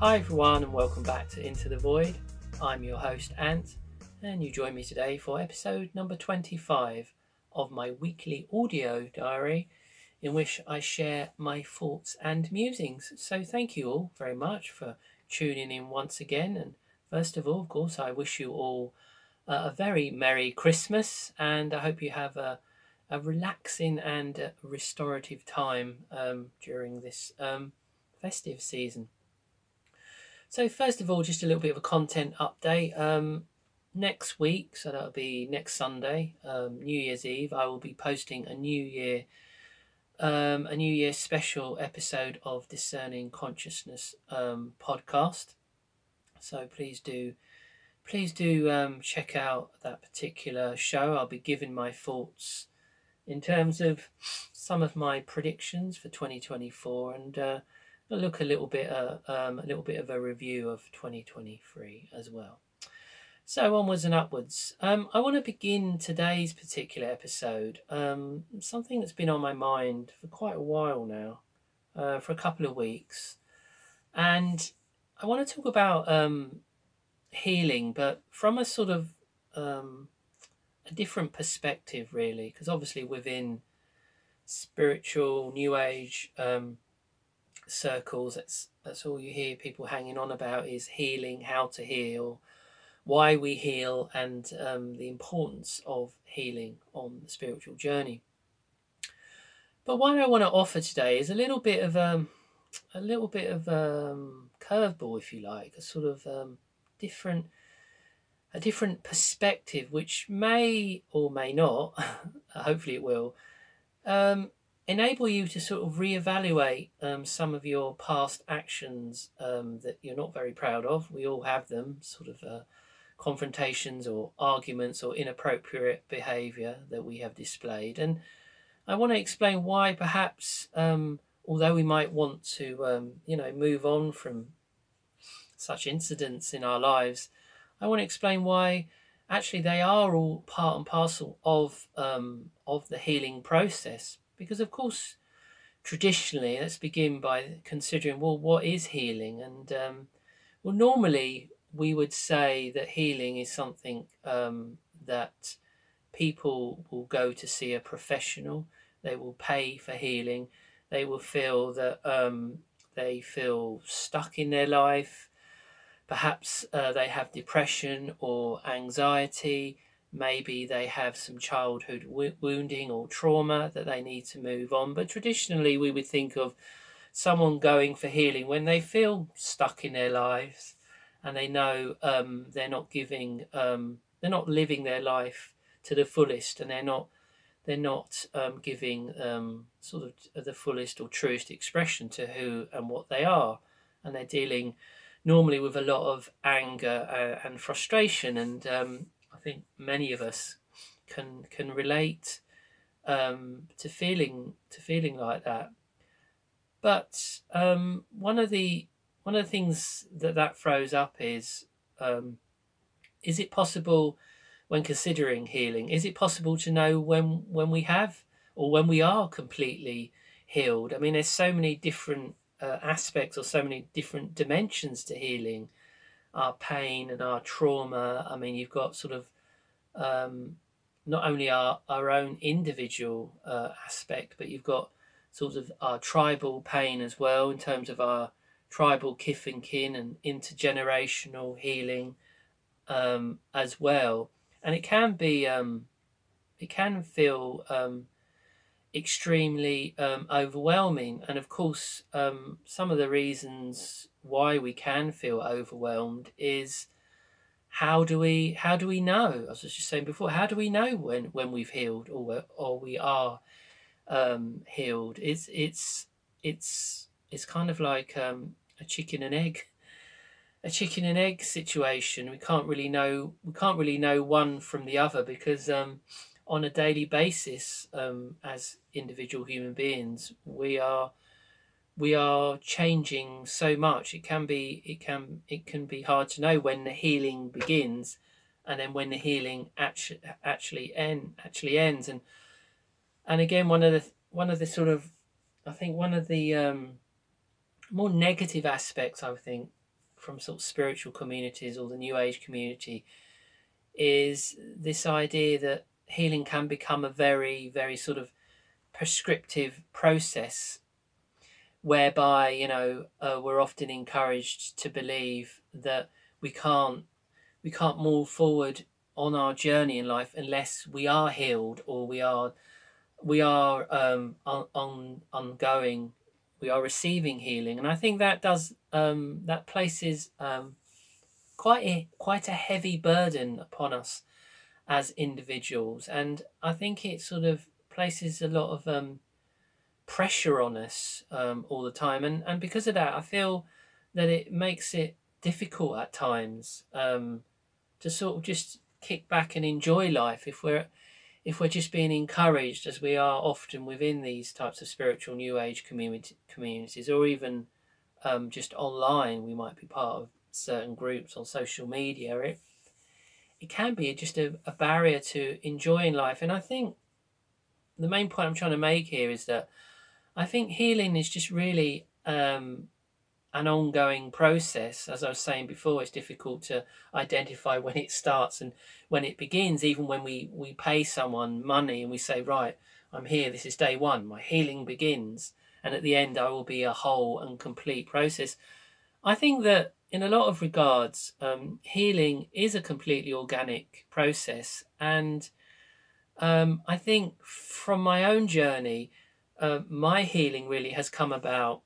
Hi everyone, and welcome back to Into the Void. I'm your host Ant, and you join me today for episode number 25 of my weekly audio diary, in which I share my thoughts and musings. So, thank you all very much for tuning in once again. And first of all, of course, I wish you all a very Merry Christmas, and I hope you have a, a relaxing and restorative time um, during this um, festive season. So, first of all, just a little bit of a content update. Um, next week, so that'll be next Sunday, um, New Year's Eve, I will be posting a New Year. Um, a New Year special episode of Discerning Consciousness um, podcast. So please do please do um, check out that particular show. I'll be giving my thoughts in terms of some of my predictions for 2024 and uh, look a little bit uh, um, a little bit of a review of 2023 as well. So onwards and upwards. Um, I want to begin today's particular episode. Um, something that's been on my mind for quite a while now, uh, for a couple of weeks, and I want to talk about um, healing, but from a sort of um, a different perspective, really, because obviously within spiritual New Age circles, that's that's all you hear people hanging on about is healing, how to heal, why we heal, and um, the importance of healing on the spiritual journey. But what I want to offer today is a little bit of um, a little bit of um, curveball, if you like, a sort of um, different a different perspective, which may or may not, hopefully it will, um, enable you to sort of reevaluate um, some of your past actions um, that you're not very proud of. We all have them, sort of uh, confrontations or arguments or inappropriate behaviour that we have displayed. And I want to explain why perhaps, um, although we might want to, um, you know, move on from such incidents in our lives, I want to explain why actually they are all part and parcel of um, of the healing process. Because of course, traditionally, let's begin by considering well, what is healing? And um, well, normally we would say that healing is something um, that people will go to see a professional. They will pay for healing. They will feel that um, they feel stuck in their life Perhaps uh, they have depression or anxiety. Maybe they have some childhood wo- wounding or trauma that they need to move on. But traditionally, we would think of someone going for healing when they feel stuck in their lives and they know um, they're not giving, um, they're not living their life to the fullest, and they're not, they're not um, giving um, sort of the fullest or truest expression to who and what they are, and they're dealing normally with a lot of anger uh, and frustration, and um, think many of us can can relate um, to feeling to feeling like that. But um, one of the one of the things that that throws up is um, is it possible when considering healing is it possible to know when when we have or when we are completely healed i mean there's so many different uh, aspects or so many different dimensions to healing our pain and our trauma. I mean you've got sort of um, not only our, our own individual uh, aspect but you've got sort of our tribal pain as well in terms of our tribal kith and kin and intergenerational healing um, as well. And it can be um, it can feel um, extremely um, overwhelming. And of course, um, some of the reasons why we can feel overwhelmed is how do we how do we know? I was just saying before, how do we know when when we've healed or or we are um, healed? It's it's it's it's kind of like um, a chicken and egg a chicken and egg situation. We can't really know we can't really know one from the other because um, on a daily basis um, as individual human beings we are we are changing so much. It can be it can it can be hard to know when the healing begins and then when the healing actually actually end actually ends. And and again one of the one of the sort of i think one of the um, more negative aspects i would think from sort of spiritual communities or the New Age community is this idea that healing can become a very, very sort of prescriptive process whereby, you know, uh, we're often encouraged to believe that we can't we can't move forward on our journey in life unless we are healed or we are we are um, on, on ongoing we are receiving healing. And i think that does um, that places um, quite a quite a heavy burden upon us as individuals. And i think it sort of places a lot of um, pressure on us um, all the time. And and because of that i feel that it makes it difficult at times um, to sort of just kick back and enjoy life if we're if we're just being encouraged as we are often within these types of spiritual new age community communities or even um, just online we might be part of certain groups on social media. It it can be just a, a barrier to enjoying life and i think the main point i'm trying to make here is that i think healing is just really um, an ongoing process. As I was saying before, it's difficult to identify when it starts and when it begins, even when we, we pay someone money and we say, right, I'm here, this is day one, my healing begins, and at the end I will be a whole and complete process. I think that in a lot of regards, um, healing is a completely organic process, and um, I think from my own journey, uh, my healing really has come about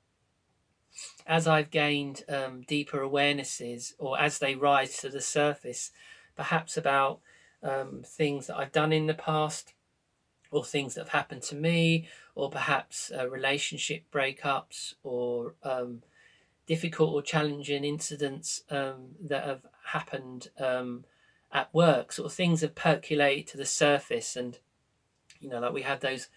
as I've gained um, deeper awarenesses or as they rise to the surface, perhaps about um, things that I've done in the past or things that have happened to me, or perhaps uh, relationship breakups or um, difficult or challenging incidents um, that have happened um, at work, sort of things have percolated to the surface. And, you know, like we have those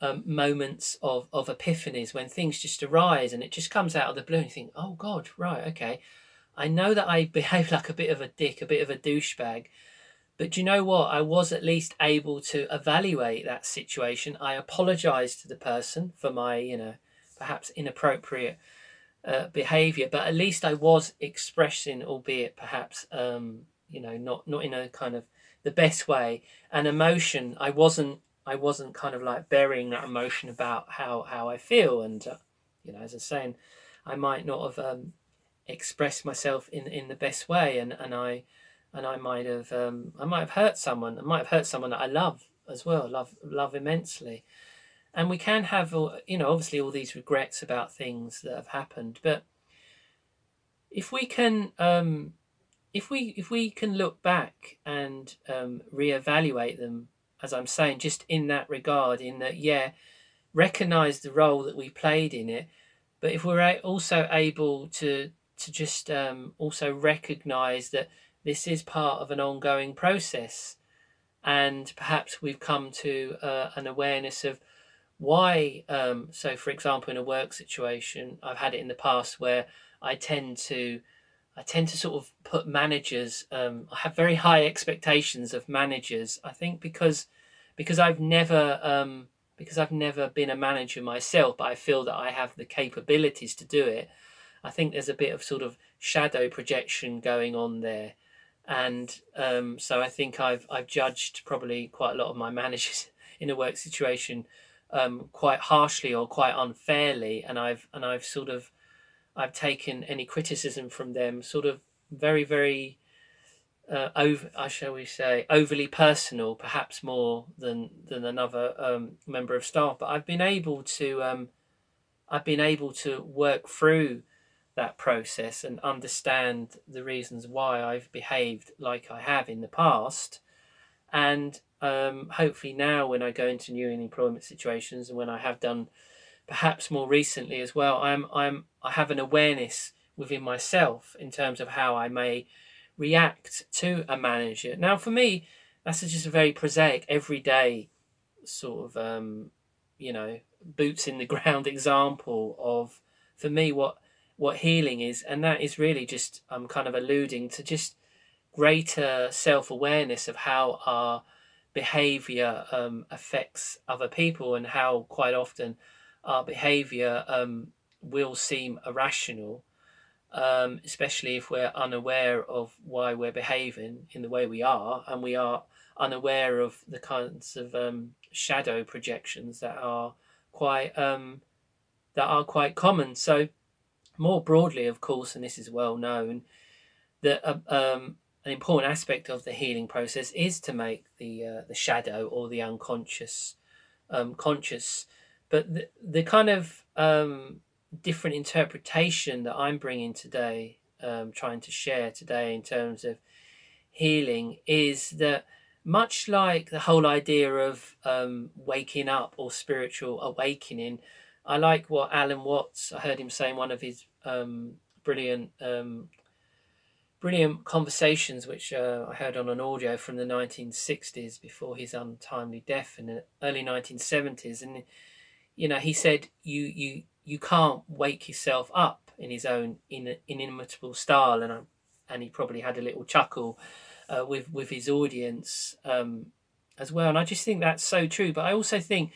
um, moments of, of epiphanies when things just arise and it just comes out of the blue and you think, oh God, right, okay. I know that I behaved like a bit of a dick, a bit of a douchebag, but do you know what? I was at least able to evaluate that situation. I apologized to the person for my, you know, perhaps inappropriate uh, behavior, but at least I was expressing, albeit perhaps, um, you know, not, not in a kind of the best way, an emotion. I wasn't I wasn't kind of like burying that emotion about how how I feel, and uh, you know, as I was saying, I might not have um, expressed myself in in the best way, and and I and I might have um, I might have hurt someone. I might have hurt someone that I love as well, love love immensely. And we can have, you know, obviously all these regrets about things that have happened, but if we can, um, if we if we can look back and um, reevaluate them as I'm saying, just in that regard, in that, yeah, recognize the role that we played in it, but if we're also able to to just um, also recognize that this is part of an ongoing process, and perhaps we've come to uh, an awareness of why. Um, so, for example, in a work situation, I've had it in the past where I tend to I tend to sort of put managers. Um, I have very high expectations of managers. I think because because I've never um, because I've never been a manager myself, but I feel that I have the capabilities to do it. I think there's a bit of sort of shadow projection going on there, and um, so I think I've I've judged probably quite a lot of my managers in a work situation um, quite harshly or quite unfairly, and I've and I've sort of I've taken any criticism from them sort of very, very uh, over, I shall we say, overly personal, perhaps more than than another um, member of staff. But I've been able to, um, I've been able to work through that process and understand the reasons why I've behaved like I have in the past, and um, hopefully now when I go into new employment situations and when I have done perhaps more recently as well, I'm I'm I have an awareness within myself in terms of how I may react to a manager. Now, for me, that's just a very prosaic, everyday sort of um, you know boots in the ground example of for me what what healing is, and that is really just I'm kind of alluding to just greater self awareness of how our behavior um, affects other people and how quite often our behavior um, will seem irrational. um, especially if we're unaware of why we're behaving in the way we are, and we are unaware of the kinds of um, shadow projections that are quite um, that are quite common. So, more broadly, of course, and this is well known, that uh, um, an important aspect of the healing process is to make the uh, the shadow or the unconscious um, conscious. But the, the kind of um, different interpretation that I'm bringing today, um, trying to share today in terms of healing, is that much like the whole idea of um, waking up or spiritual awakening, I like what Alan Watts, I heard him say in one of his um, brilliant um, brilliant conversations which uh, I heard on an audio from the 1960s before his untimely death in the early 1970s and you know he said you you you can't wake yourself up in his own in, inimitable style and and he probably had a little chuckle uh, with with his audience um, as well and I just think that's so true but I also think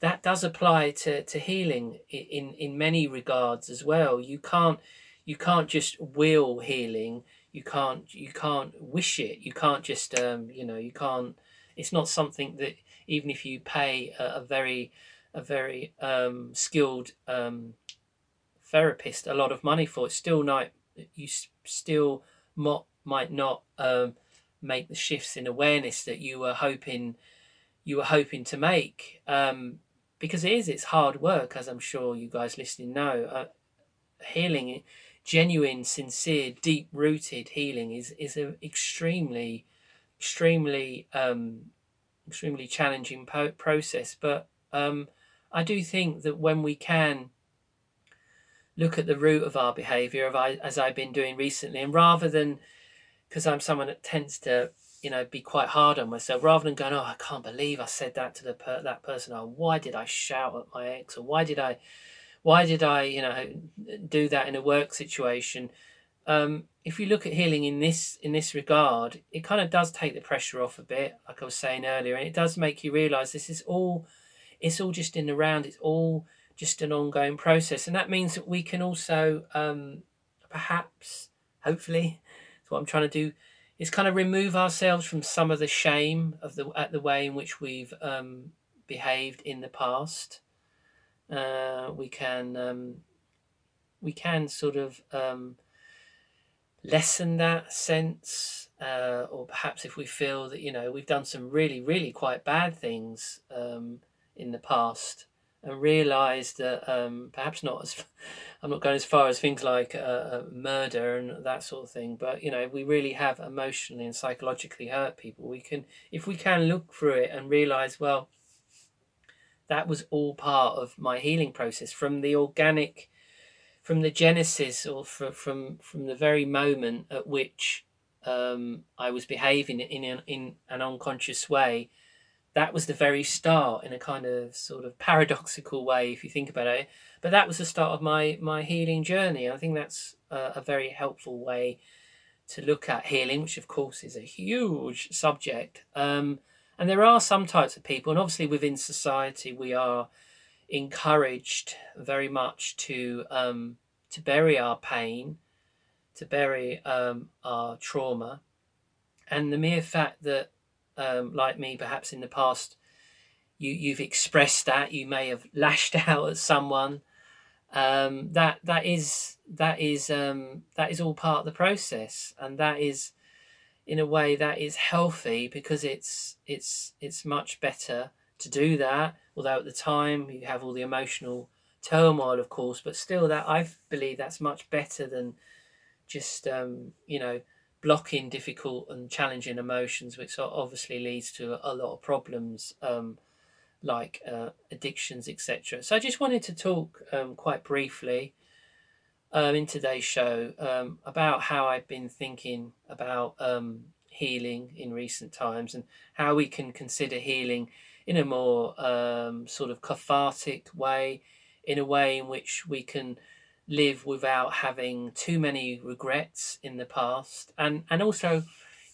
that does apply to, to healing in, in many regards as well. You can't you can't just will healing you can't you can't wish it. You can't just um, you know you can't it's not something that even if you pay a, a very a very um, skilled um, therapist a lot of money for it still not you still mo- might not um, make the shifts in awareness that you were hoping you were hoping to make. Um, because it is it's hard work as i'm sure you guys listening know. Uh, healing genuine, sincere, deep rooted healing is is an extremely, extremely, um, extremely challenging po- process. But um, I do think that when we can look at the root of our behaviour, as I've been doing recently, and rather than because I'm someone that tends to you know be quite hard on myself rather than going oh i can't believe i said that to the per- that person oh why did i shout at my ex or why did i why did I, you know, do that in a work situation? Um, if you look at healing in this in this regard, it kind of does take the pressure off a bit, like I was saying earlier, and it does make you realise this is all, it's all just in the round. It's all just an ongoing process, and that means that we can also, um, perhaps, hopefully, that's what I'm trying to do, is kind of remove ourselves from some of the shame of the at the way in which we've um, behaved in the past uh, we can um, we can sort of um, lessen that sense, uh, or perhaps if we feel that you know we've done some really really quite bad things um, in the past, and realise that um, perhaps not as I'm not going as far as things like uh, uh, murder and that sort of thing, but you know we really have emotionally and psychologically hurt people. We can if we can look through it and realise well that was all part of my healing process from the organic from the genesis or from from, from the very moment at which um, I was behaving in an, in an unconscious way. That was the very start in a kind of sort of paradoxical way if you think about it. But that was the start of my my healing journey. I think that's a, a very helpful way to look at healing which of course is a huge subject. Um, and there are some types of people, and obviously within society, we are encouraged very much to um, to bury our pain, to bury um, our trauma, and the mere fact that, um, like me, perhaps in the past, you you've expressed that you may have lashed out at someone. Um, that that is that is um, that is all part of the process, and that is in a way that is healthy because it's it's it's much better to do that although at the time. You have all the emotional turmoil of course but still that i believe that's much better than just um, you know blocking difficult and challenging emotions which obviously leads to a lot of problems um, like uh, addictions etc so i just wanted to talk um, quite briefly um, in today's show um, about how I've been thinking about um, healing in recent times and how we can consider healing in a more um, sort of cathartic way, in a way in which we can live without having too many regrets in the past, and and also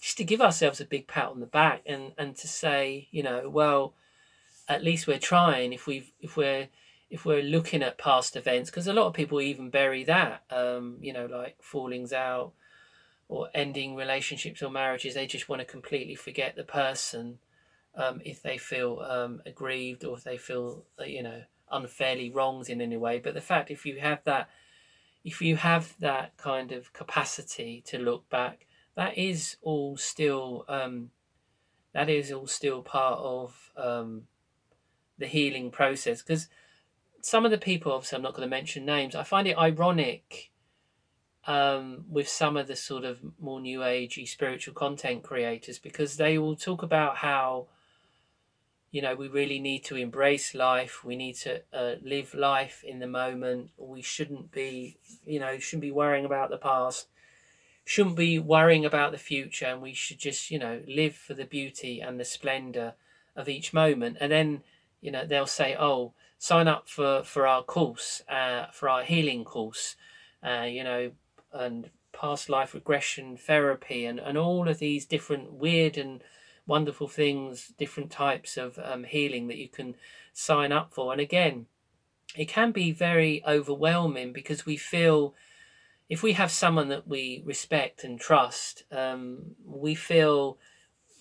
just to give ourselves a big pat on the back and and to say, you know, well, at least we're trying. If we've if we're if we're looking at past events, because a lot of people even bury that, um, you know, like fallings out or ending relationships or marriages, they just want to completely forget the person um, if they feel um, aggrieved or if they feel, uh, you know, unfairly wronged in any way. But the fact, if you have that, if you have that kind of capacity to look back, that is all still, um, that is all still part of um, the healing process. Because some of the people, obviously, I'm not going to mention names. I find it ironic um, with some of the sort of more new agey spiritual content creators because they will talk about how you know we really need to embrace life we need to uh, live life in the moment we shouldn't be you know shouldn't be worrying about the past shouldn't be worrying about the future and we should just you know live for the beauty and the splendor of each moment and then you know they'll say oh sign up for for our course uh, for our healing course uh, you know and past life regression therapy and, and all of these different weird and wonderful things, different types of um, healing that you can sign up for. And again, it can be very overwhelming because we feel if we have someone that we respect and trust, um, we feel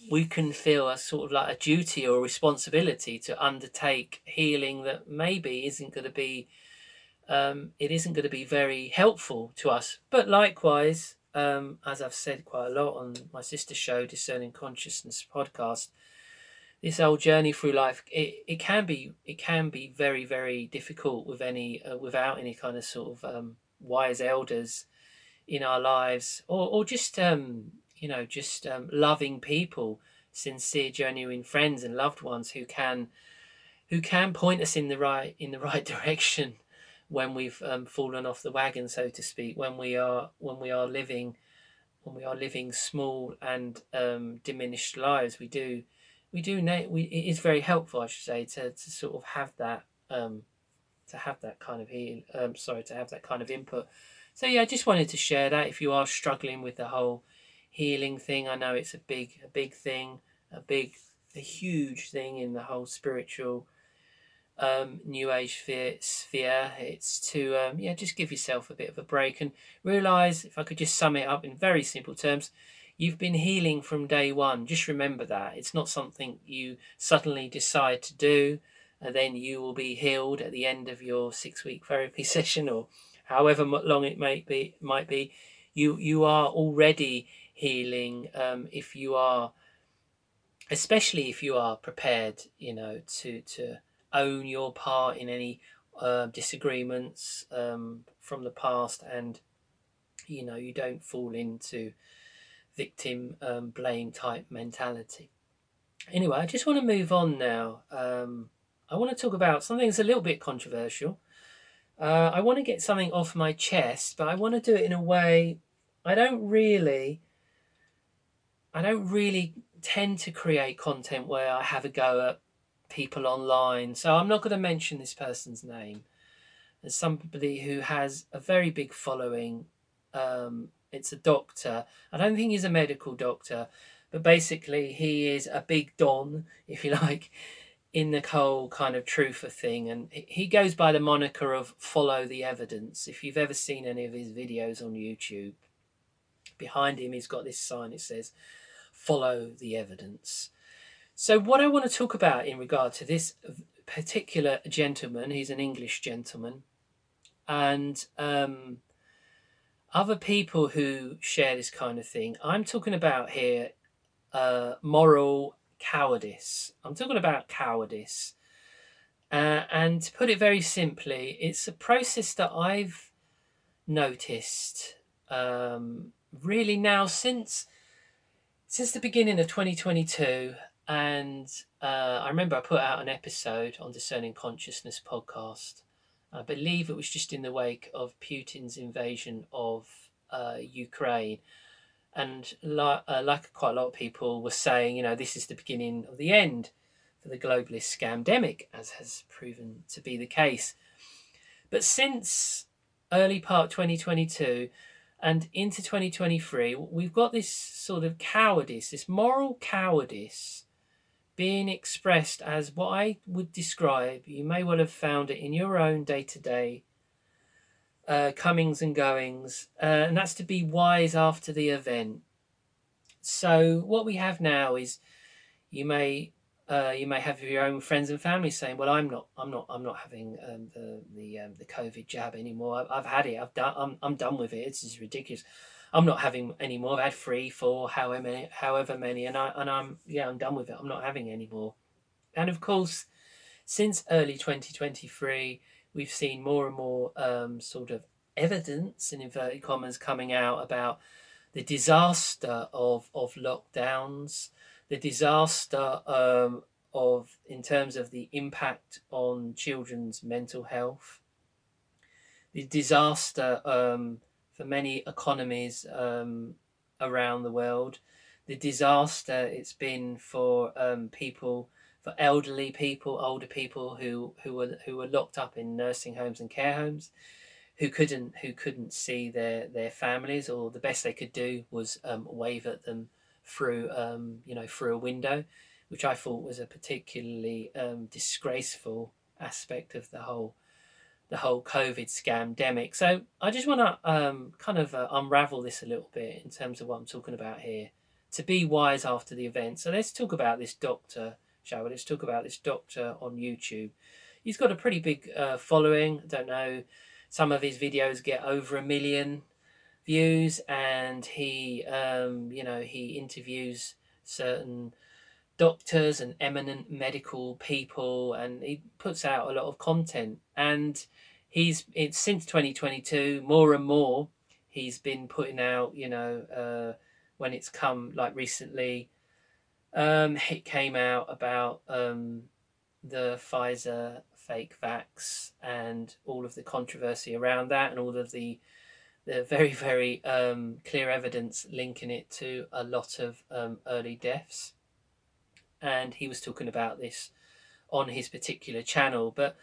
we can feel a sort of like a duty or a responsibility to undertake healing that maybe isn't going to be um, it isn't going to be very helpful to us. But likewise, um, as I've said quite a lot on my sister show, Discerning Consciousness podcast, this whole journey through life, it, it can be it can be very very difficult with any uh, without any kind of sort of um, wise elders in our lives, or or just um, you know just um, loving people, sincere, genuine friends and loved ones who can who can point us in the right in the right direction when we've um, fallen off the wagon, so to speak, when we are when we are living when we are living small and um, diminished lives, we do we do we it is very helpful, I should say, to, to sort of have that um, to have that kind of heal. Um, sorry, to have that kind of input. So yeah, I just wanted to share that. If you are struggling with the whole healing thing, I know it's a big a big thing, a big a huge thing in the whole spiritual um, new age sphere. It's to um, yeah, just give yourself a bit of a break and realize. If I could just sum it up in very simple terms, you've been healing from day one. Just remember that it's not something you suddenly decide to do, and then you will be healed at the end of your six week therapy session or however long it might be. Might be you you are already healing um, if you are especially if you are prepared you know to to own your part in any uh, disagreements um, from the past and you know you don't fall into victim um, blame type mentality. Anyway i just want to move on now. Um, i want to talk about something that's a little bit controversial. Uh, i want to get something off my chest but i want to do it in a way i don't really i don't really tend to create content where i have a go at people online. So I'm not going to mention this person's name. As somebody who has a very big following. Um, it's a doctor. I don't think he's a medical doctor, but basically he is a big don, if you like, in the whole kind of truther thing. And he goes by the moniker of follow the evidence. If you've ever seen any of his videos on YouTube, behind him he's got this sign. It says, follow the evidence. So, what I want to talk about in regard to this particular gentleman, he's an English gentleman, and um, other people who share this kind of thing, I'm talking about here uh, moral cowardice. I'm talking about cowardice. Uh, and to put it very simply, it's a process that I've noticed um, really now since since the beginning of 2022 and uh, I remember I put out an episode on Discerning Consciousness podcast. I believe it was just in the wake of Putin's invasion of uh, Ukraine. And like, uh, like quite a lot of people were saying, you know, this is the beginning of the end for the globalist scamdemic, as has proven to be the case. But since early part 2022 and into 2023, we've got this sort of cowardice, this moral cowardice being expressed as what I would describe. You may well have found it in your own day to day comings and goings, uh, and that's to be wise after the event. So what we have now is you may uh, you may have your own friends and family saying, "Well, I'm not, I'm not, I'm not having um, the the um, the COVID jab anymore. I've, I've, had it. I've done. I'm I'm done with it. It's just ridiculous. I'm not having any more. I've had three, four, however many, however many, and I and I'm yeah, I'm done with it. I'm not having any more. And of course, since early 2023, we've seen more and more um, sort of evidence in inverted commas coming out about the disaster of of lockdowns the disaster um, of in terms of the impact on children's mental health, the disaster um, for many economies um, around the world, the disaster it's been for um, people, for elderly people, older people who who were who were locked up in nursing homes and care homes, who couldn't who couldn't see their their families, or the best they could do was um, wave at them through um, you know through a window, which I thought was a particularly um, disgraceful aspect of the whole the whole COVID scamdemic. So I just want to um, kind of uh, unravel this a little bit in terms of what I'm talking about here. To be wise after the event. So let's talk about this doctor, shall we? Let's talk about this doctor on YouTube. He's got a pretty big uh, following. I don't know. Some of his videos get over a million views and he um, you know he interviews certain doctors and eminent medical people and he puts out a lot of content. And he's it's since 2022 more and more he's been putting out you know uh, when it's come like recently um, it came out about um, the Pfizer fake vax and all of the controversy around that and all of the the very very um, clear evidence linking it to a lot of um, early deaths, and he was talking about this on his particular channel. But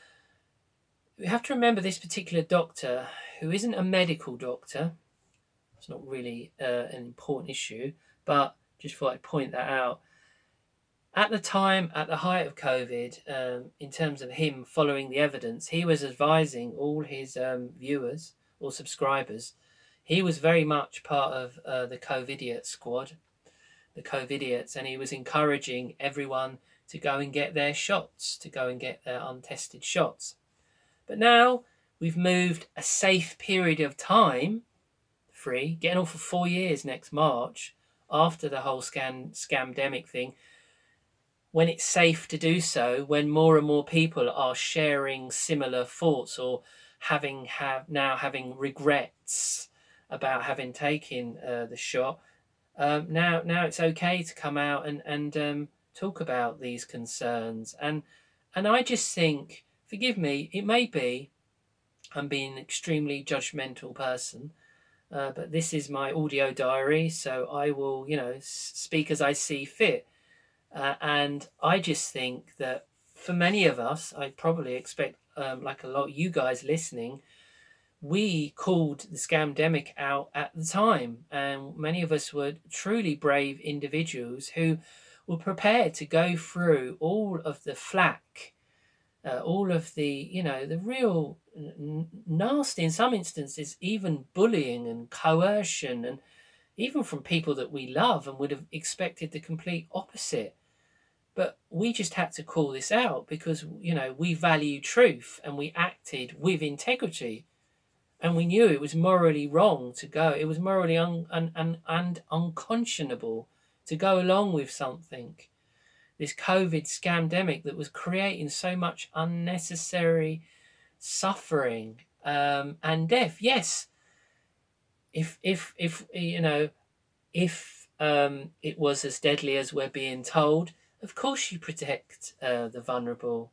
we have to remember this particular doctor, who isn't a medical doctor. It's not really uh, an important issue, but just thought I'd point that out. At the time, at the height of COVID, um, in terms of him following the evidence, he was advising all his um, viewers or subscribers. He was very much part of uh, the COVIDiot squad, the COVIDiots, and he was encouraging everyone to go and get their shots, to go and get their untested shots. But now we've moved a safe period of time, free, getting on for four years next March, after the whole scam scamdemic thing, when it's safe to do so, when more and more people are sharing similar thoughts or having have now having regrets about having taken uh, the shot. Um, now, now it's okay to come out and and um, talk about these concerns, and and I just think, forgive me, it may be I'm being an extremely judgmental person, uh, but this is my audio diary, so I will, you know, speak as I see fit. Uh, and I just think that for many of us, I probably expect um, like a lot you guys listening, we called the scamdemic out at the time, and many of us were truly brave individuals who were prepared to go through all of the flack, uh, all of the you know the real n- nasty, in some instances, even bullying and coercion, and even from people that we love and would have expected the complete opposite. But we just had to call this out because, you know, we value truth and we acted with integrity. And we knew it was morally wrong to go. It was morally un, un, un, and unconscionable to go along with something. This COVID scamdemic that was creating so much unnecessary suffering um, and death. Yes, if if if you know, if um, it was as deadly as we're being told, of course, you protect uh, the vulnerable.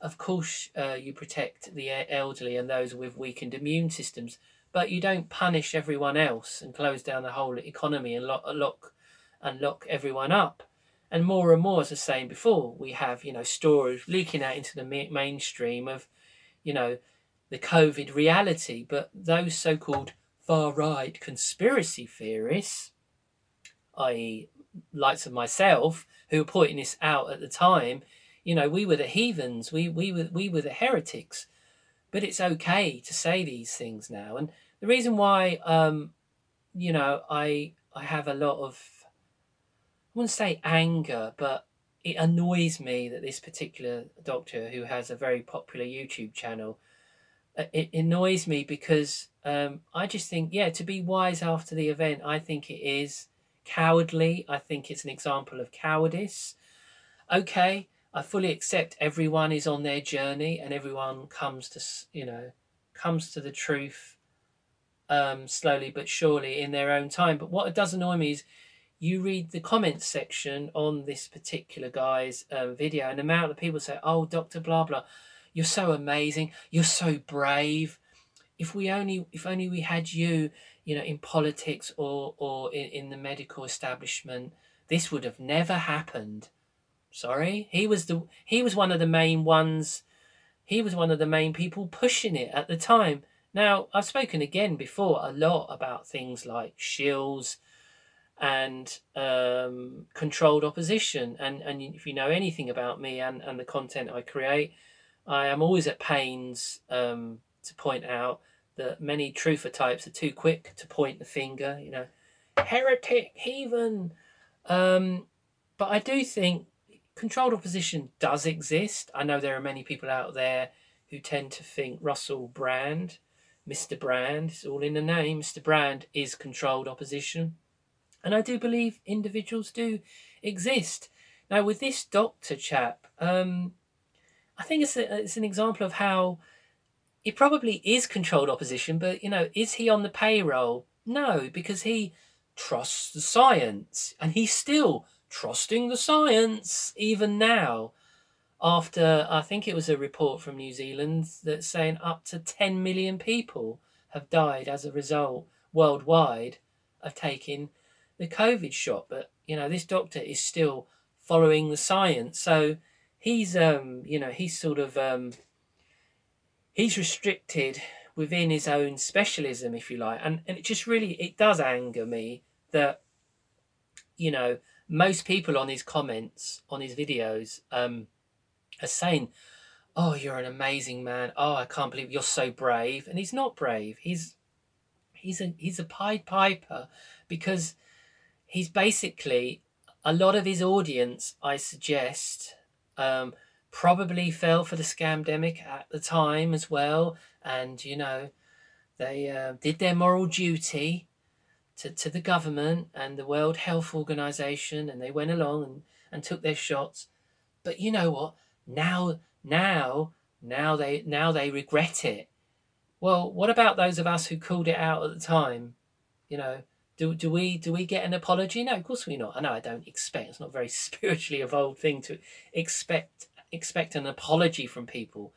Of course, uh, you protect the elderly and those with weakened immune systems. But you don't punish everyone else and close down the whole economy and lock, lock and lock everyone up. And more and more, as I was saying before, we have you know stories leaking out into the mainstream of, you know, the COVID reality. But those so-called far right conspiracy theorists, i.e., likes of myself who were pointing this out at the time, you know, we were the heathens, we we were we were the heretics. But it's okay to say these things now, and the reason why, um, you know, I I have a lot of I wouldn't say anger, but it annoys me that this particular doctor who has a very popular YouTube channel uh, it annoys me because um, I just think, yeah, to be wise after the event, I think it is cowardly. I think it's an example of cowardice. Okay, I fully accept everyone is on their journey and everyone comes to, you know, comes to the truth um, slowly but surely in their own time. But what it does annoy me is you read the comments section on this particular guy's um, video and the amount of people say, oh, Dr. Blah, blah, you're so amazing. You're so brave. If we only, if only we had you, you know, in politics or, or in, in the medical establishment, this would have never happened. Sorry. He was the, he was one of the main ones. He was one of the main people pushing it at the time. Now, I've spoken again before a lot about things like shills and um, controlled opposition. And, and if you know anything about me and, and the content I create, I am always at pains um, to point out that many truther types are too quick to point the finger, you know, heretic, heathen. Um, but I do think controlled opposition does exist. I know there are many people out there who tend to think Russell Brand, Mr. Brand, it's all in the name, Mr. Brand is controlled opposition. And I do believe individuals do exist. Now, with this doctor chap, um, I think it's a, it's an example of how it probably is controlled opposition, but you know, is he on the payroll? No, because he trusts the science, and he's still trusting the science even now. After I think it was a report from New Zealand that's saying up to 10 million people have died as a result worldwide of taking the COVID shot. But you know, this doctor is still following the science. So he's um you know he's sort of um he's restricted within his own specialism if you like and, and it just really it does anger me that you know most people on his comments on his videos um are saying oh you're an amazing man. Oh i can't believe you're so brave. And he's not brave. He's he's a he's a pied piper because he's basically a lot of his audience i suggest um, probably fell for the scamdemic at the time as well. And, you know, they uh, did their moral duty to, to the government and the World Health Organization, and they went along and, and took their shots. But you know what? Now, now, now they now they regret it. Well, what about those of us who called it out at the time? You know, do, do we do we get an apology? No, of course we not. I know I don't expect. It's not a very spiritually evolved thing to expect expect an apology from people.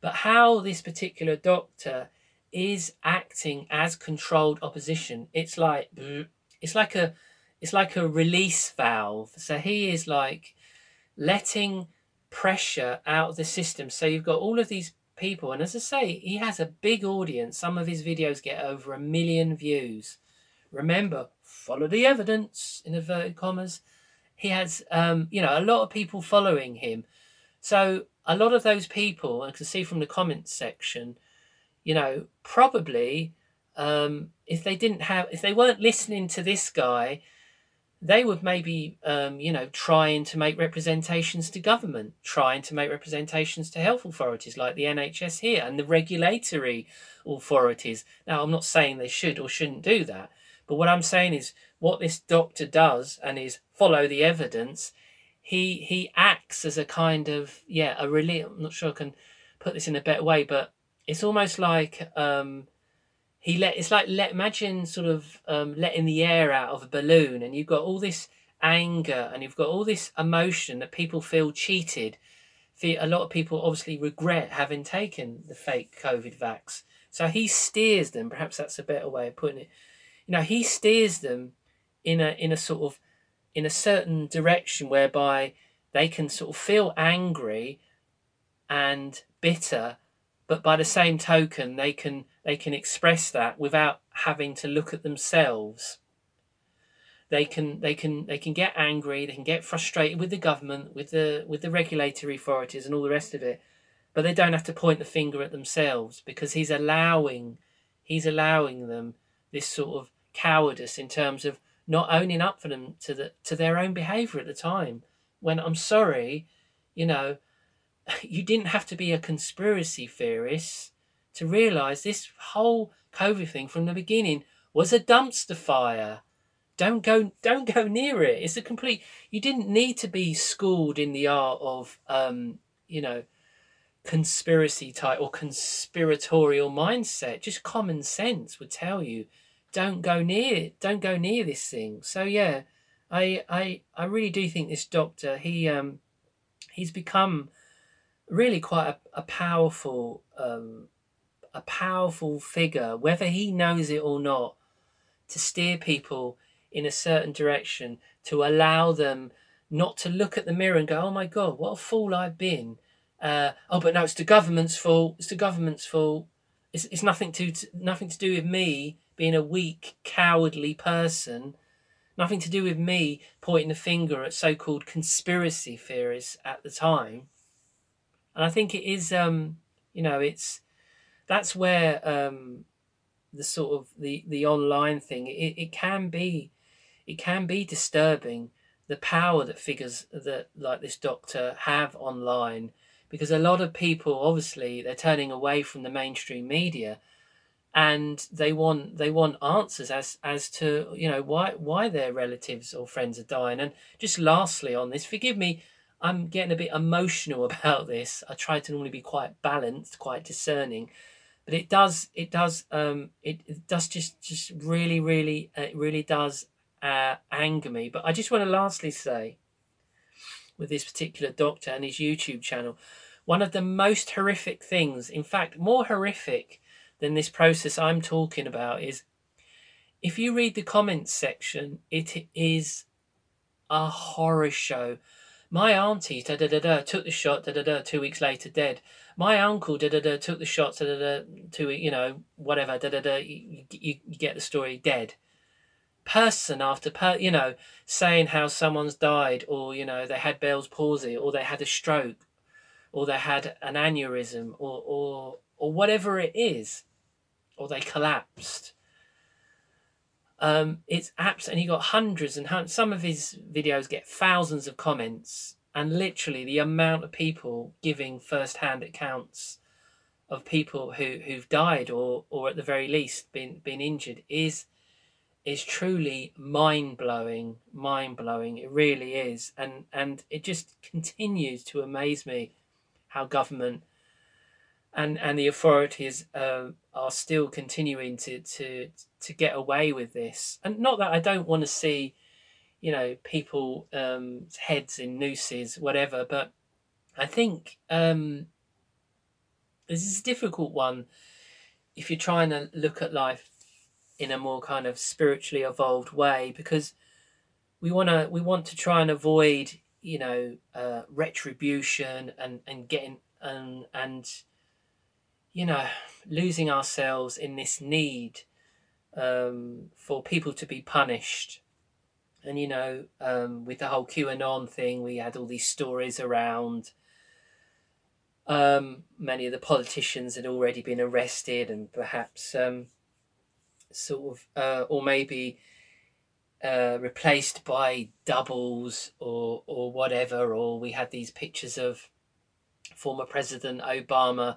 But how this particular doctor is acting as controlled opposition, it's like it's like a it's like a release valve. So he is like letting pressure out of the system. So you've got all of these people, and as I say, he has a big audience. Some of his videos get over a million views. Remember, follow the evidence, in inverted commas. He has, um, you know, a lot of people following him. So a lot of those people, I can see from the comments section, you know, probably um, if they didn't have, if they weren't listening to this guy, they would maybe, um, you know, trying to make representations to government, trying to make representations to health authorities like the NHS here and the regulatory authorities. Now, I'm not saying they should or shouldn't do that, but what I'm saying is what this doctor does and is follow the evidence. He he acts as a kind of yeah a really I'm not sure I can put this in a better way, but it's almost like um, he let it's like let imagine sort of um, letting the air out of a balloon, and you've got all this anger and you've got all this emotion that people feel cheated. A lot of people obviously regret having taken the fake COVID vax. So he steers them. Perhaps that's a better way of putting it you know, he steers them in a in a sort of in a certain direction whereby they can sort of feel angry and bitter, but by the same token, they can they can express that without having to look at themselves. they can they can they can get angry, they can get frustrated with the government, with the with the regulatory authorities, and all the rest of it, but they don't have to point the finger at themselves because he's allowing he's allowing them this sort of cowardice in terms of not owning up for them to the to their own behavior at the time. When I'm sorry, you know, you didn't have to be a conspiracy theorist to realize this whole COVID thing from the beginning was a dumpster fire. Don't go don't go near it. It's a complete you didn't need to be schooled in the art of um, you know, conspiracy type or conspiratorial mindset. Just common sense would tell you don't go near don't go near this thing. So yeah, I I I really do think this doctor he um he's become really quite a, a powerful um a powerful figure, whether he knows it or not, to steer people in a certain direction, to allow them not to look at the mirror and go, "Oh my God, what a fool I've been." Uh, oh, but no, it's the government's fault. It's the government's fault. It's, it's nothing to, to nothing to do with me being a weak, cowardly person. Nothing to do with me pointing the finger at so-called conspiracy theorists at the time. And I think it is, um, you know, it's that's where um, the sort of the the online thing it, it can be it can be disturbing the power that figures that like this doctor have online because a lot of people obviously they're turning away from the mainstream media and they want they want answers as as to you know why why their relatives or friends are dying. And just lastly on this forgive me i'm getting a bit emotional about this. I try to normally be quite balanced quite discerning but it does it does um it, it does just just really really uh, it really does uh, anger me. But i just want to lastly say with this particular doctor and his youtube channel one of the most horrific things in fact more horrific than this process i'm talking about is if you read the comments section it is a horror show. My auntie da da da da took the shot da da da two weeks later dead. My uncle da da da took the shots da da da to you know whatever da da da you, you, you get the story dead. Person after per you know saying how someone's died or you know they had Bell's palsy or they had a stroke or they had an aneurysm or or or whatever it is or they collapsed um, it's apps and he got hundreds and hundreds. Some of his videos get thousands of comments, and literally the amount of people giving first-hand accounts of people who who've died or or at the very least been been injured is is truly mind blowing, mind blowing. It really is, and and it just continues to amaze me how government and and the authorities uh, are still continuing to to to get away with this. And not that I don't want to see, you know, people um, heads in nooses, whatever. But I think um, this is a difficult one if you're trying to look at life in a more kind of spiritually evolved way because we want to we want to try and avoid you know uh, retribution and and getting and and you know, losing ourselves in this need um, for people to be punished. And, you know, um, with the whole QAnon thing, we had all these stories around. Um, many of the politicians had already been arrested and perhaps um, sort of, uh, or maybe uh, replaced by doubles or, or whatever. Or we had these pictures of former President Obama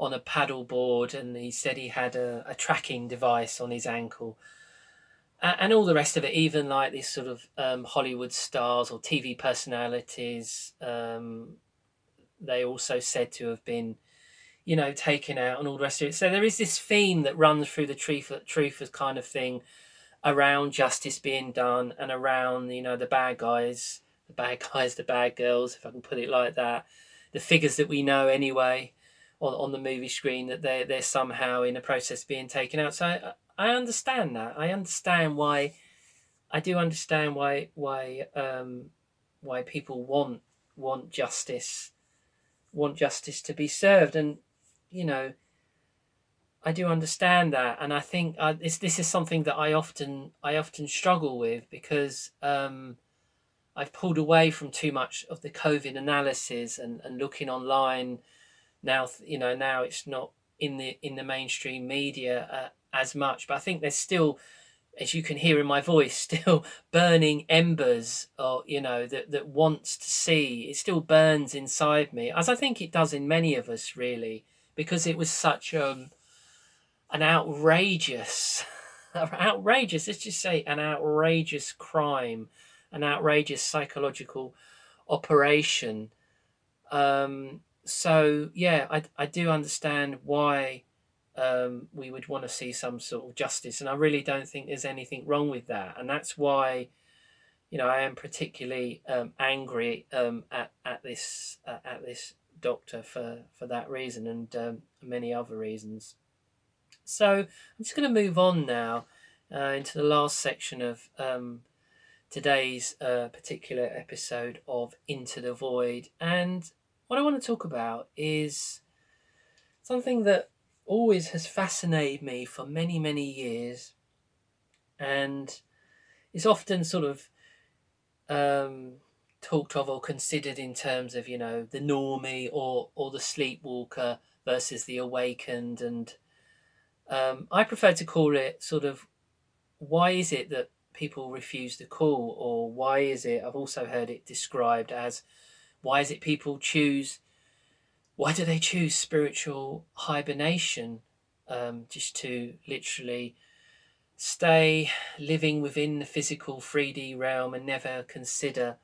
on a paddle board and he said he had a, a tracking device on his ankle and all the rest of it, even like these sort of um, Hollywood stars or TV personalities, um, they also said to have been, you know, taken out and all the rest of it. So there is this theme that runs through the truth, truth kind of thing around justice being done and around, you know, the bad guys, the bad guys, the bad girls, if I can put it like that, the figures that we know anyway on, on the movie screen that they're they're somehow in a process being taken out. So I, I understand that. I understand why. I do understand why why um, why people want want justice, want justice to be served, and you know, I do understand that, and I think uh, this this is something that I often I often struggle with because um, I've pulled away from too much of the COVID analysis and, and looking online now. You know now it's not in the in the mainstream media uh, as much, but I think there's still, as you can hear in my voice, still burning embers, or you know that that wants to see. It still burns inside me, as I think it does in many of us, really, because it was such um an outrageous, outrageous, let's just say an outrageous crime, an outrageous psychological operation. Um, so yeah, I, I do understand why um, we would want to see some sort of justice, and I really don't think there's anything wrong with that, and that's why, you know, I am particularly um, angry um, at at this uh, at this doctor for for that reason and um, many other reasons. So I'm just going to move on now uh, into the last section of um, today's uh, particular episode of Into the Void. And what I want to talk about is something that always has fascinated me for many, many years and is often sort of um, talked of or considered in terms of, you know, the normie or, or the sleepwalker versus the awakened and um, I prefer to call it sort of why is it that people refuse to call, or why is it? I've also heard it described as why is it people choose? Why do they choose spiritual hibernation? Um, just to literally stay living within the physical 3D realm and never consider,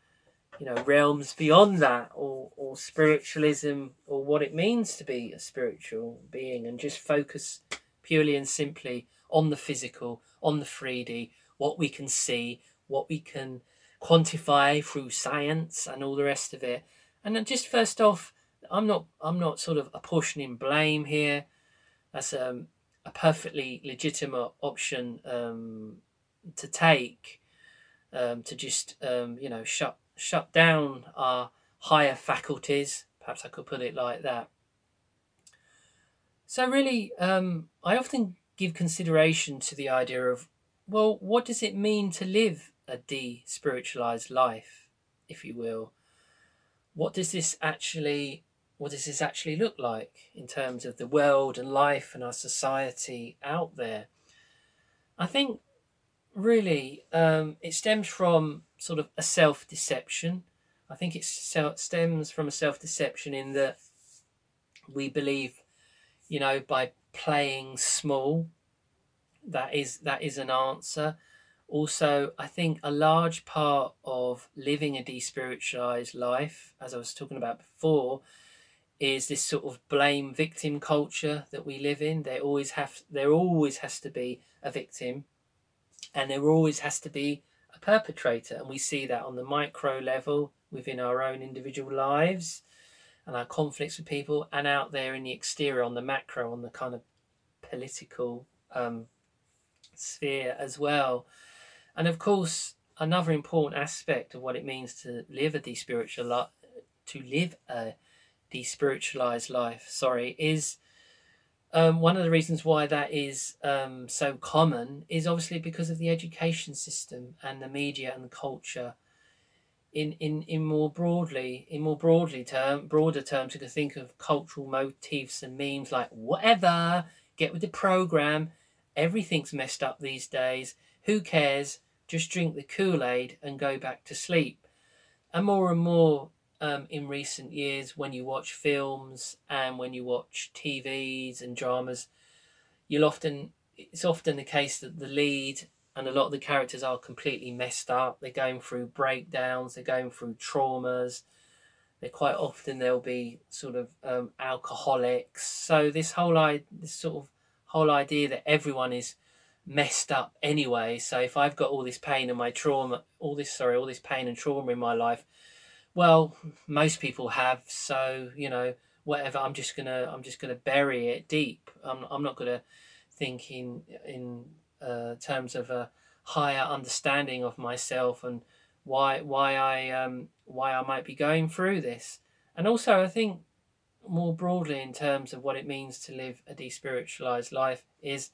you know, realms beyond that or, or spiritualism or what it means to be a spiritual being and just focus purely and simply on the physical, on the 3D, what we can see, what we can quantify through science and all the rest of it. And just first off, I'm not I'm not sort of apportioning blame here. That's um, a perfectly legitimate option um, to take um, to just um, you know shut shut down our higher faculties. Perhaps I could put it like that. So really, um, I often give consideration to the idea of, well, what does it mean to live a de-spiritualized life, if you will? What does this actually what does this actually look like in terms of the world and life and our society out there? I think really um, it stems from sort of a self deception. I think it stems from a self deception in that we believe you know, by playing small. That is that is an answer. Also, I think a large part of living a despiritualized life, as I was talking about before, is this sort of blame victim culture that we live in. There always have there always has to be a victim, and there always has to be a perpetrator, and we see that on the micro level within our own individual lives and our conflicts with people, and out there in the exterior on the macro, on the kind of political um, sphere as well. And of course, another important aspect of what it means to live a despiritual to live a despiritualized life, sorry, is um, one of the reasons why that is um, so common is obviously because of the education system and the media and the culture in, in, in more broadly in more broadly term broader terms you can think of cultural motifs and memes like whatever get with the program. Everything's messed up these days. Who cares just drink the kool-aid and go back to sleep and more and more um, in recent years when you watch films and when you watch tvs and dramas you'll often it's often the case that the lead and a lot of the characters are completely messed up. They're going through breakdowns, they're going through traumas. They're quite often they'll be sort of um, alcoholics. So this whole this sort of whole idea that everyone is messed up anyway. So if I've got all this pain and my trauma, all this sorry, all this pain and trauma in my life, well, most people have. So you know, whatever. I'm just gonna I'm just gonna bury it deep. I'm I'm not gonna think in in uh, terms of a higher understanding of myself and why why I um, why I might be going through this. And also, I think more broadly in terms of what it means to live a despiritualized life is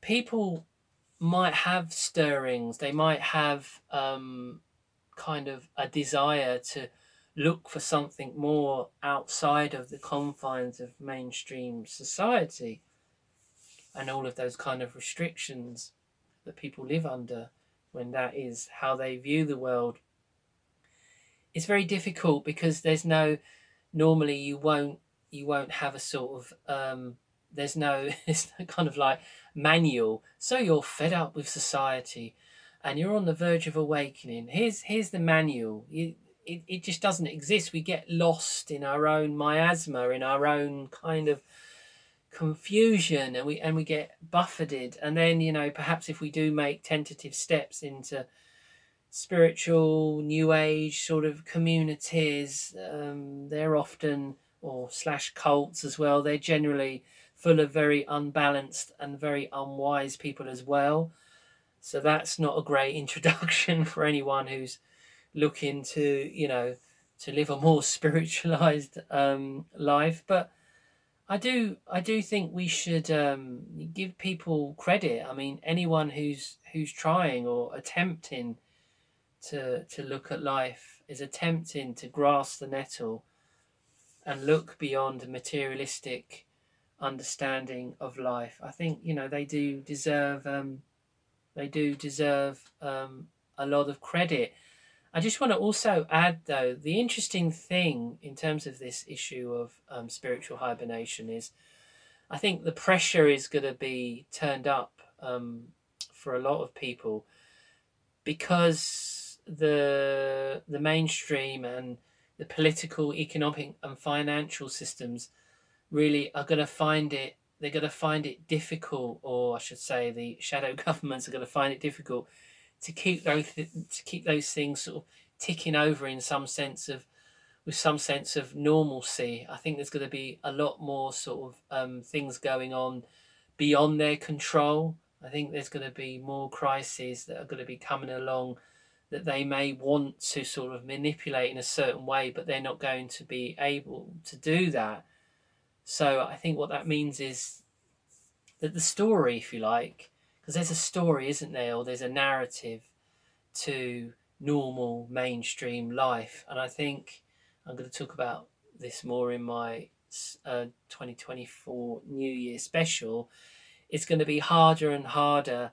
people might have stirrings, they might have um, kind of a desire to look for something more outside of the confines of mainstream society and all of those kind of restrictions that people live under when that is how they view the world. It's very difficult because there's no normally you won't you won't have a sort of um, there's no it's kind of like manual. So you're fed up with society, and you're on the verge of awakening. Here's here's the manual. It, it just doesn't exist. We get lost in our own miasma, in our own kind of confusion, and we and we get buffeted. And then you know perhaps if we do make tentative steps into spiritual new age sort of communities, um, they're often or slash cults as well. They're generally full of very unbalanced and very unwise people as well. So that's not a great introduction for anyone who's looking to, you know, to live a more spiritualized um, life. But I do, I do think we should um, give people credit. I mean, anyone who's who's trying or attempting to to look at life is attempting to grasp the nettle and look beyond materialistic understanding of life. I think you know they do deserve um, they do deserve um, a lot of credit. I just want to also add though the interesting thing in terms of this issue of um, spiritual hibernation is I think the pressure is going to be turned up um, for a lot of people because the the mainstream and the political, economic, and financial systems really are going to find it they're going to find it difficult or i should say the shadow governments are going to find it difficult to keep those to keep those things sort of ticking over in some sense of with some sense of normalcy. I think there's going to be a lot more sort of um, things going on beyond their control. I think there's going to be more crises that are going to be coming along that they may want to sort of manipulate in a certain way but they're not going to be able to do that so I think what that means is that the story, if you like, because there's a story, isn't there, or there's a narrative to normal mainstream life. And I think I'm going to talk about this more in my uh, 2024 New Year special. It's going to be harder and harder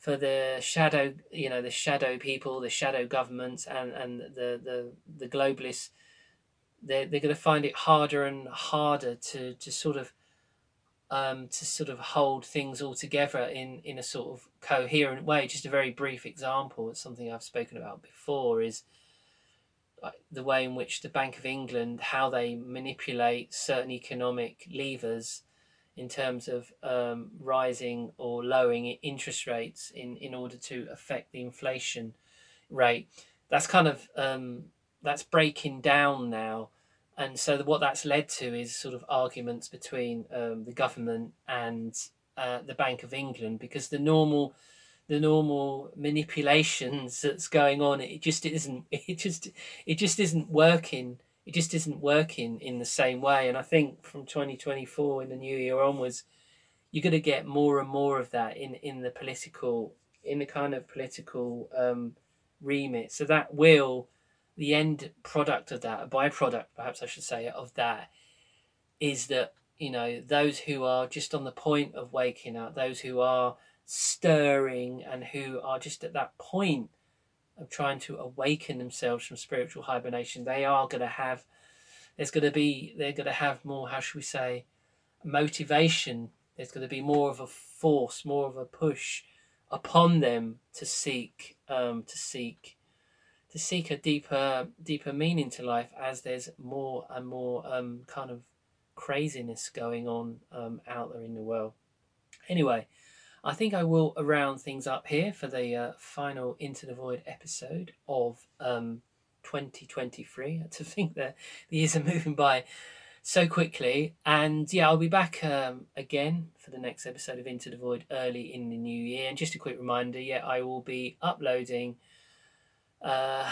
for the shadow, you know, the shadow people, the shadow governments, and and the the the globalists they're, they're going to find it harder and harder to, to sort of um, to sort of hold things all together in, in a sort of coherent way. Just a very brief example, it's something I've spoken about before, is the way in which the Bank of England, how they manipulate certain economic levers in terms of um, rising or lowering interest rates in, in order to affect the inflation rate. That's kind of um, that's breaking down now. And so what that's led to is sort of arguments between um, the government and uh, the Bank of England because the normal the normal manipulations that's going on it just isn't it just it just isn't working. It just isn't working in the same way. And I think from 2024 in the new year onwards you're going to get more and more of that in in the political in the kind of political um, remit. So that will the end product of that, a byproduct, perhaps I should say, of that, is that you know those who are just on the point of waking up, those who are stirring, and who are just at that point of trying to awaken themselves from spiritual hibernation, they are going to have. There's going to be. They're going to have more. How should we say? Motivation. There's going to be more of a force, more of a push upon them to seek um, to seek to seek a deeper deeper meaning to life as there's more and more um, kind of craziness going on um, out there in the world. Anyway, I think I will round things up here for the uh, final Into the Void episode of um, 2023. To think that the years are moving by so quickly. And yeah, I'll be back um, again for the next episode of Into the Void early in the new year. And just a quick reminder yeah, I will be uploading uh,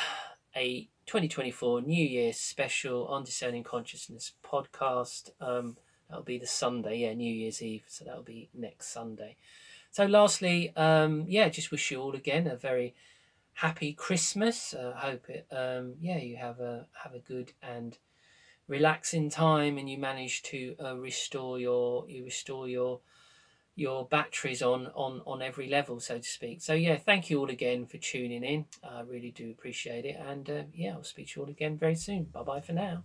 a 2024 New Year special on Discerning Consciousness podcast. Um, that'll be the Sunday, yeah, New Year's Eve. So that'll be next Sunday. So, lastly, um, yeah, just wish you all again a very happy Christmas. I uh, hope it, um, yeah, you have a have a good and relaxing time, and you manage to uh, restore your you restore your your batteries on on on every level, so to speak. So yeah, thank you all again for tuning in. I really do appreciate it, and uh, yeah, I'll speak to you all again very soon. Bye bye for now.